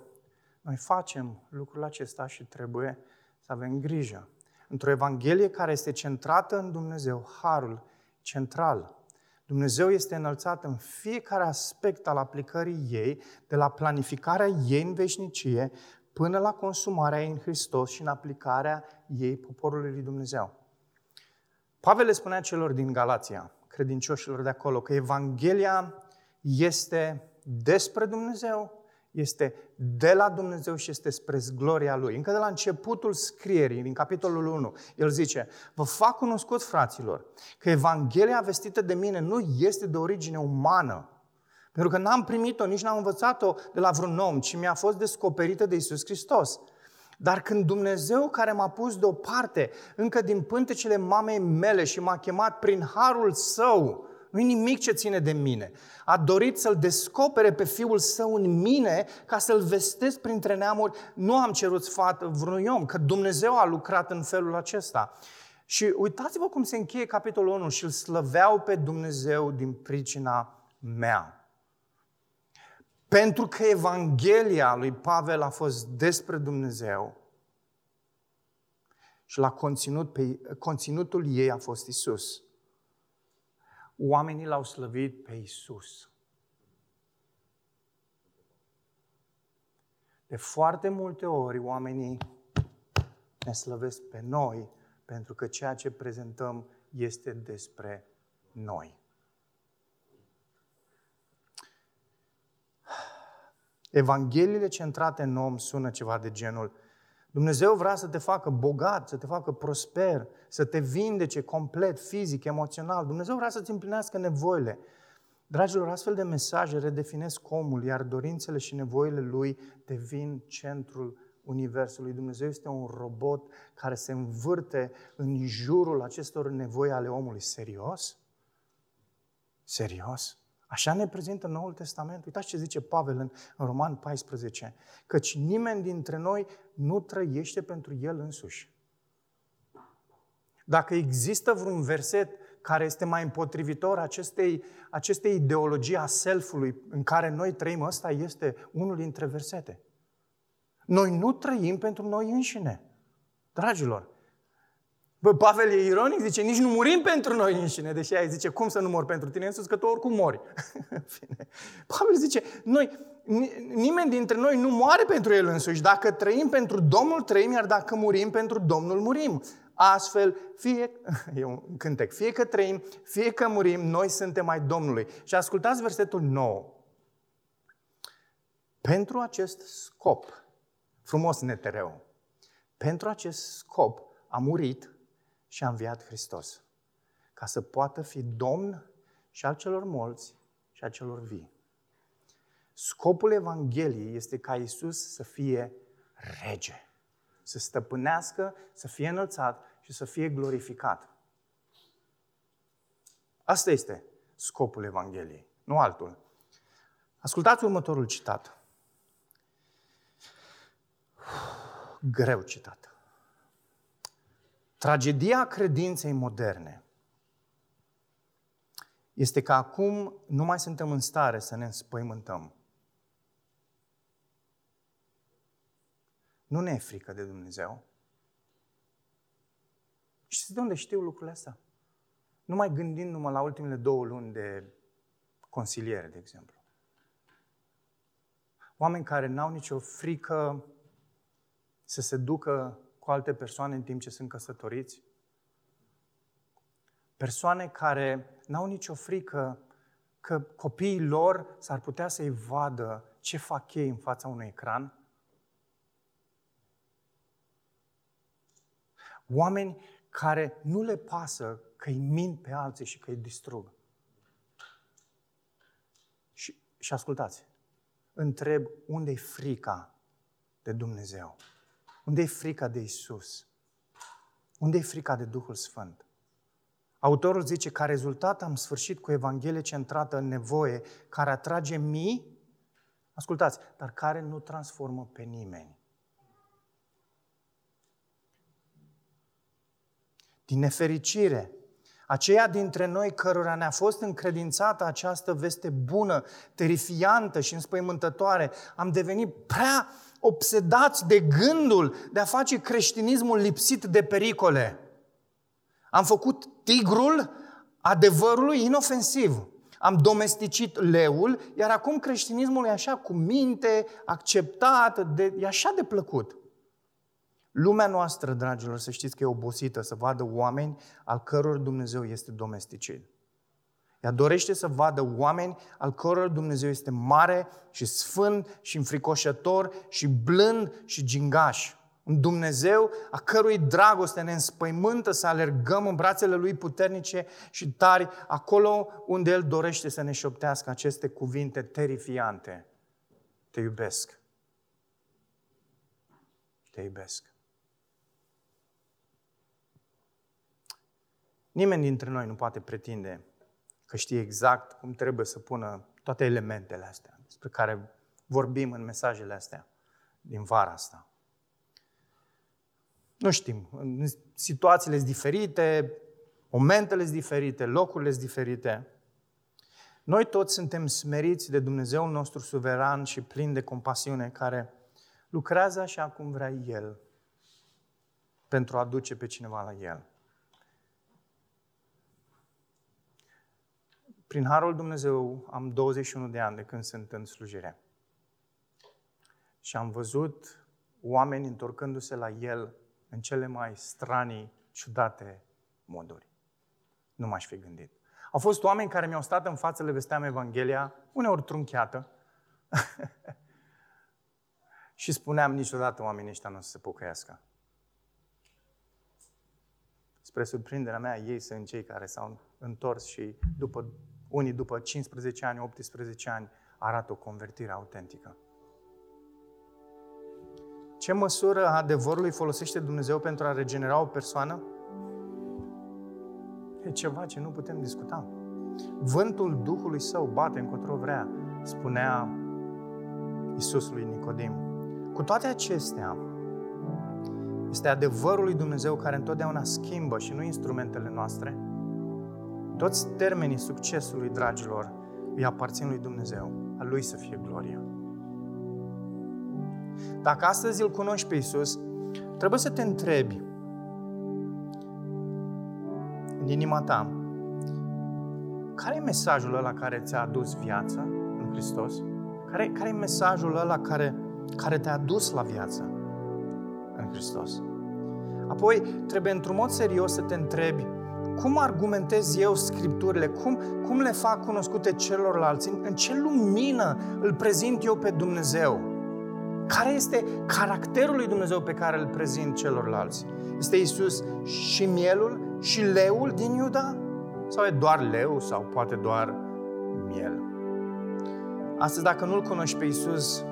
noi facem lucrul acesta și trebuie să avem grijă. Într-o Evanghelie care este centrată în Dumnezeu, harul central, Dumnezeu este înălțat în fiecare aspect al aplicării ei, de la planificarea ei în veșnicie până la consumarea ei în Hristos și în aplicarea ei poporului lui Dumnezeu. Pavel le spunea celor din Galația, credincioșilor de acolo, că Evanghelia este despre Dumnezeu este de la Dumnezeu și este spre gloria Lui. Încă de la începutul scrierii, din capitolul 1, el zice, vă fac cunoscut, fraților, că Evanghelia vestită de mine nu este de origine umană, pentru că n-am primit-o, nici n-am învățat-o de la vreun om, ci mi-a fost descoperită de Isus Hristos. Dar când Dumnezeu care m-a pus deoparte, încă din pântecele mamei mele și m-a chemat prin harul său, nu e nimic ce ține de mine. A dorit să-L descopere pe Fiul Său în mine ca să-L vestesc printre neamuri. Nu am cerut sfat vreunui om, că Dumnezeu a lucrat în felul acesta. Și uitați-vă cum se încheie capitolul 1 și îl slăveau pe Dumnezeu din pricina mea. Pentru că Evanghelia lui Pavel a fost despre Dumnezeu și la conținut pe, conținutul ei a fost Isus oamenii l-au slăvit pe Isus. De foarte multe ori oamenii ne slăvesc pe noi pentru că ceea ce prezentăm este despre noi. Evangheliile centrate în om sună ceva de genul Dumnezeu vrea să te facă bogat, să te facă prosper, să te vindece complet, fizic, emoțional. Dumnezeu vrea să-ți împlinească nevoile. Dragilor, astfel de mesaje redefinesc omul, iar dorințele și nevoile lui devin centrul Universului. Dumnezeu este un robot care se învârte în jurul acestor nevoi ale omului. Serios? Serios? Așa ne prezintă Noul Testament. Uitați ce zice Pavel în, în Roman 14. Căci nimeni dintre noi nu trăiește pentru el însuși. Dacă există vreun verset care este mai împotrivitor acestei, acestei ideologii a self-ului în care noi trăim, ăsta este unul dintre versete. Noi nu trăim pentru noi înșine. Dragilor, Bă, Pavel e ironic, zice, nici nu murim pentru noi înșine, deși ai zice, cum să nu mor pentru tine însuți, că tu oricum mori. Pavel zice, noi, nimeni dintre noi nu moare pentru el însuși. Dacă trăim pentru Domnul, trăim, iar dacă murim pentru Domnul, murim. Astfel, fie, e un cântec, fie că trăim, fie că murim, noi suntem mai Domnului. Și ascultați versetul 9. Pentru acest scop, frumos netereu, pentru acest scop a murit și a înviat Hristos, ca să poată fi Domn și al celor morți și al celor vii. Scopul Evangheliei este ca Isus să fie rege, să stăpânească, să fie înălțat și să fie glorificat. Asta este scopul Evangheliei, nu altul. Ascultați următorul citat. Greu citat. Tragedia credinței moderne este că acum nu mai suntem în stare să ne înspăimântăm. Nu ne e frică de Dumnezeu. Și de unde știu lucrurile astea? Numai gândindu-mă la ultimele două luni de consiliere, de exemplu. Oameni care n-au nicio frică să se ducă cu alte persoane în timp ce sunt căsătoriți. Persoane care n-au nicio frică că copiii lor s-ar putea să-i vadă ce fac ei în fața unui ecran. Oameni care nu le pasă că îi mint pe alții și că îi distrug. Și, și ascultați, întreb unde e frica de Dumnezeu? Unde e frica de Isus? Unde e frica de Duhul Sfânt? Autorul zice, ca rezultat am sfârșit cu Evanghelie centrată în nevoie, care atrage mii, ascultați, dar care nu transformă pe nimeni. Din nefericire, aceia dintre noi cărora ne-a fost încredințată această veste bună, terifiantă și înspăimântătoare, am devenit prea obsedați de gândul de a face creștinismul lipsit de pericole. Am făcut tigrul adevărului inofensiv. Am domesticit leul, iar acum creștinismul e așa cu minte, acceptat, de, e așa de plăcut. Lumea noastră, dragilor, să știți că e obosită să vadă oameni al căror Dumnezeu este domesticit. Ea dorește să vadă oameni al căror Dumnezeu este mare și sfânt și înfricoșător și blând și gingaș. Un Dumnezeu a cărui dragoste ne înspăimântă să alergăm în brațele Lui puternice și tari, acolo unde El dorește să ne șoptească aceste cuvinte terifiante. Te iubesc. Te iubesc. Nimeni dintre noi nu poate pretinde că știe exact cum trebuie să pună toate elementele astea despre care vorbim în mesajele astea din vara asta. Nu știm, situațiile sunt diferite, momentele sunt diferite, locurile sunt diferite. Noi toți suntem smeriți de Dumnezeul nostru suveran și plin de compasiune, care lucrează așa cum vrea El pentru a aduce pe cineva la El. Prin Harul Dumnezeu am 21 de ani de când sunt în slujire. Și am văzut oameni întorcându-se la El în cele mai stranii, ciudate moduri. Nu m-aș fi gândit. Au fost oameni care mi-au stat în față, le vesteam Evanghelia, uneori trunchiată, și spuneam niciodată oamenii ăștia nu o să se pocăiască. Spre surprinderea mea, ei sunt cei care s-au întors și după unii după 15 ani, 18 ani, arată o convertire autentică. Ce măsură a adevărului folosește Dumnezeu pentru a regenera o persoană? E ceva ce nu putem discuta. Vântul Duhului Său bate încotro vrea, spunea Iisus lui Nicodim. Cu toate acestea, este adevărul lui Dumnezeu care întotdeauna schimbă și nu instrumentele noastre. Toți termenii succesului, dragilor, îi aparțin lui Dumnezeu. A Lui să fie gloria. Dacă astăzi îl cunoști pe Iisus, trebuie să te întrebi în inima ta, care e mesajul ăla care ți-a adus viață în Hristos? Care, care e mesajul ăla care, care te-a dus la viață în Hristos? Apoi, trebuie într-un mod serios să te întrebi cum argumentez eu scripturile, cum, cum le fac cunoscute celorlalți, în, în ce lumină îl prezint eu pe Dumnezeu. Care este caracterul lui Dumnezeu pe care îl prezint celorlalți? Este Isus și mielul și leul din Iuda? Sau e doar leu sau poate doar miel? Astăzi, dacă nu-L cunoști pe Isus,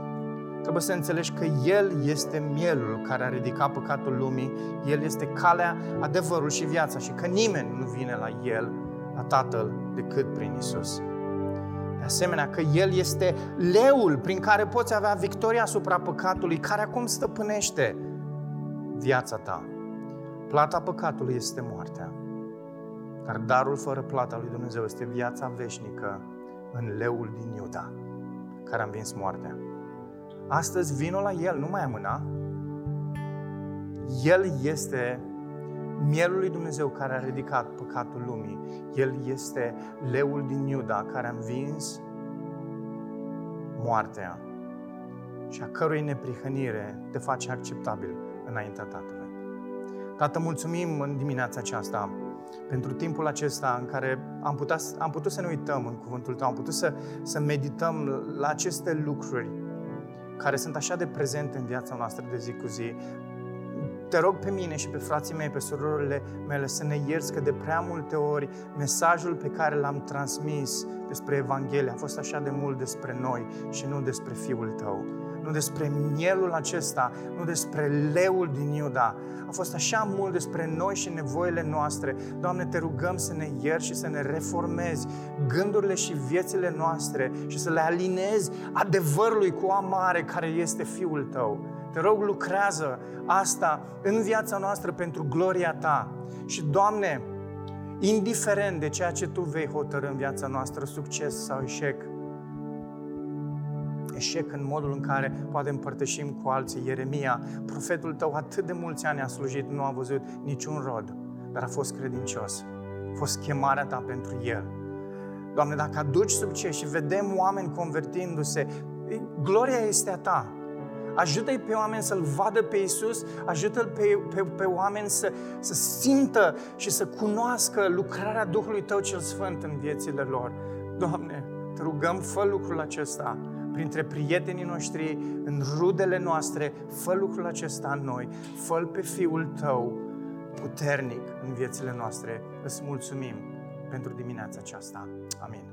trebuie să înțelegi că El este mielul care a ridicat păcatul lumii, El este calea, adevărul și viața și că nimeni nu vine la El, la Tatăl, decât prin Isus. De asemenea, că El este leul prin care poți avea victoria asupra păcatului, care acum stăpânește viața ta. Plata păcatului este moartea. Dar darul fără plata lui Dumnezeu este viața veșnică în leul din Iuda, care a învins moartea. Astăzi vino la El, nu mai amâna. El este mielul lui Dumnezeu care a ridicat păcatul lumii. El este leul din Iuda care a învins moartea și a cărui neprihănire te face acceptabil înaintea Tatălui. Tată, mulțumim în dimineața aceasta pentru timpul acesta în care am putut, am putut să ne uităm în cuvântul Tău, am putut să, să medităm la aceste lucruri care sunt așa de prezente în viața noastră de zi cu zi. Te rog pe mine și pe frații mei, pe surorile mele, să ne ierți că de prea multe ori mesajul pe care l-am transmis despre Evanghelie a fost așa de mult despre noi și nu despre Fiul Tău nu despre mielul acesta, nu despre leul din Iuda. A fost așa mult despre noi și nevoile noastre. Doamne, te rugăm să ne ierți și să ne reformezi gândurile și viețile noastre și să le alinezi adevărului cu amare care este Fiul Tău. Te rog, lucrează asta în viața noastră pentru gloria Ta. Și, Doamne, indiferent de ceea ce Tu vei hotărâ în viața noastră, succes sau eșec, eșec în modul în care poate împărtășim cu alții. Ieremia, profetul tău, atât de mulți ani a slujit, nu a văzut niciun rod, dar a fost credincios. A fost chemarea ta pentru el. Doamne, dacă aduci succes și vedem oameni convertindu-se, gloria este a ta. Ajută-i pe oameni să-L vadă pe Isus, ajută-l pe, pe, pe oameni să, să simtă și să cunoască lucrarea Duhului Tău cel Sfânt în viețile lor. Doamne, te rugăm, fă lucrul acesta printre prietenii noștri, în rudele noastre, fă lucrul acesta în noi, fă pe Fiul Tău puternic în viețile noastre. Îți mulțumim pentru dimineața aceasta. Amin.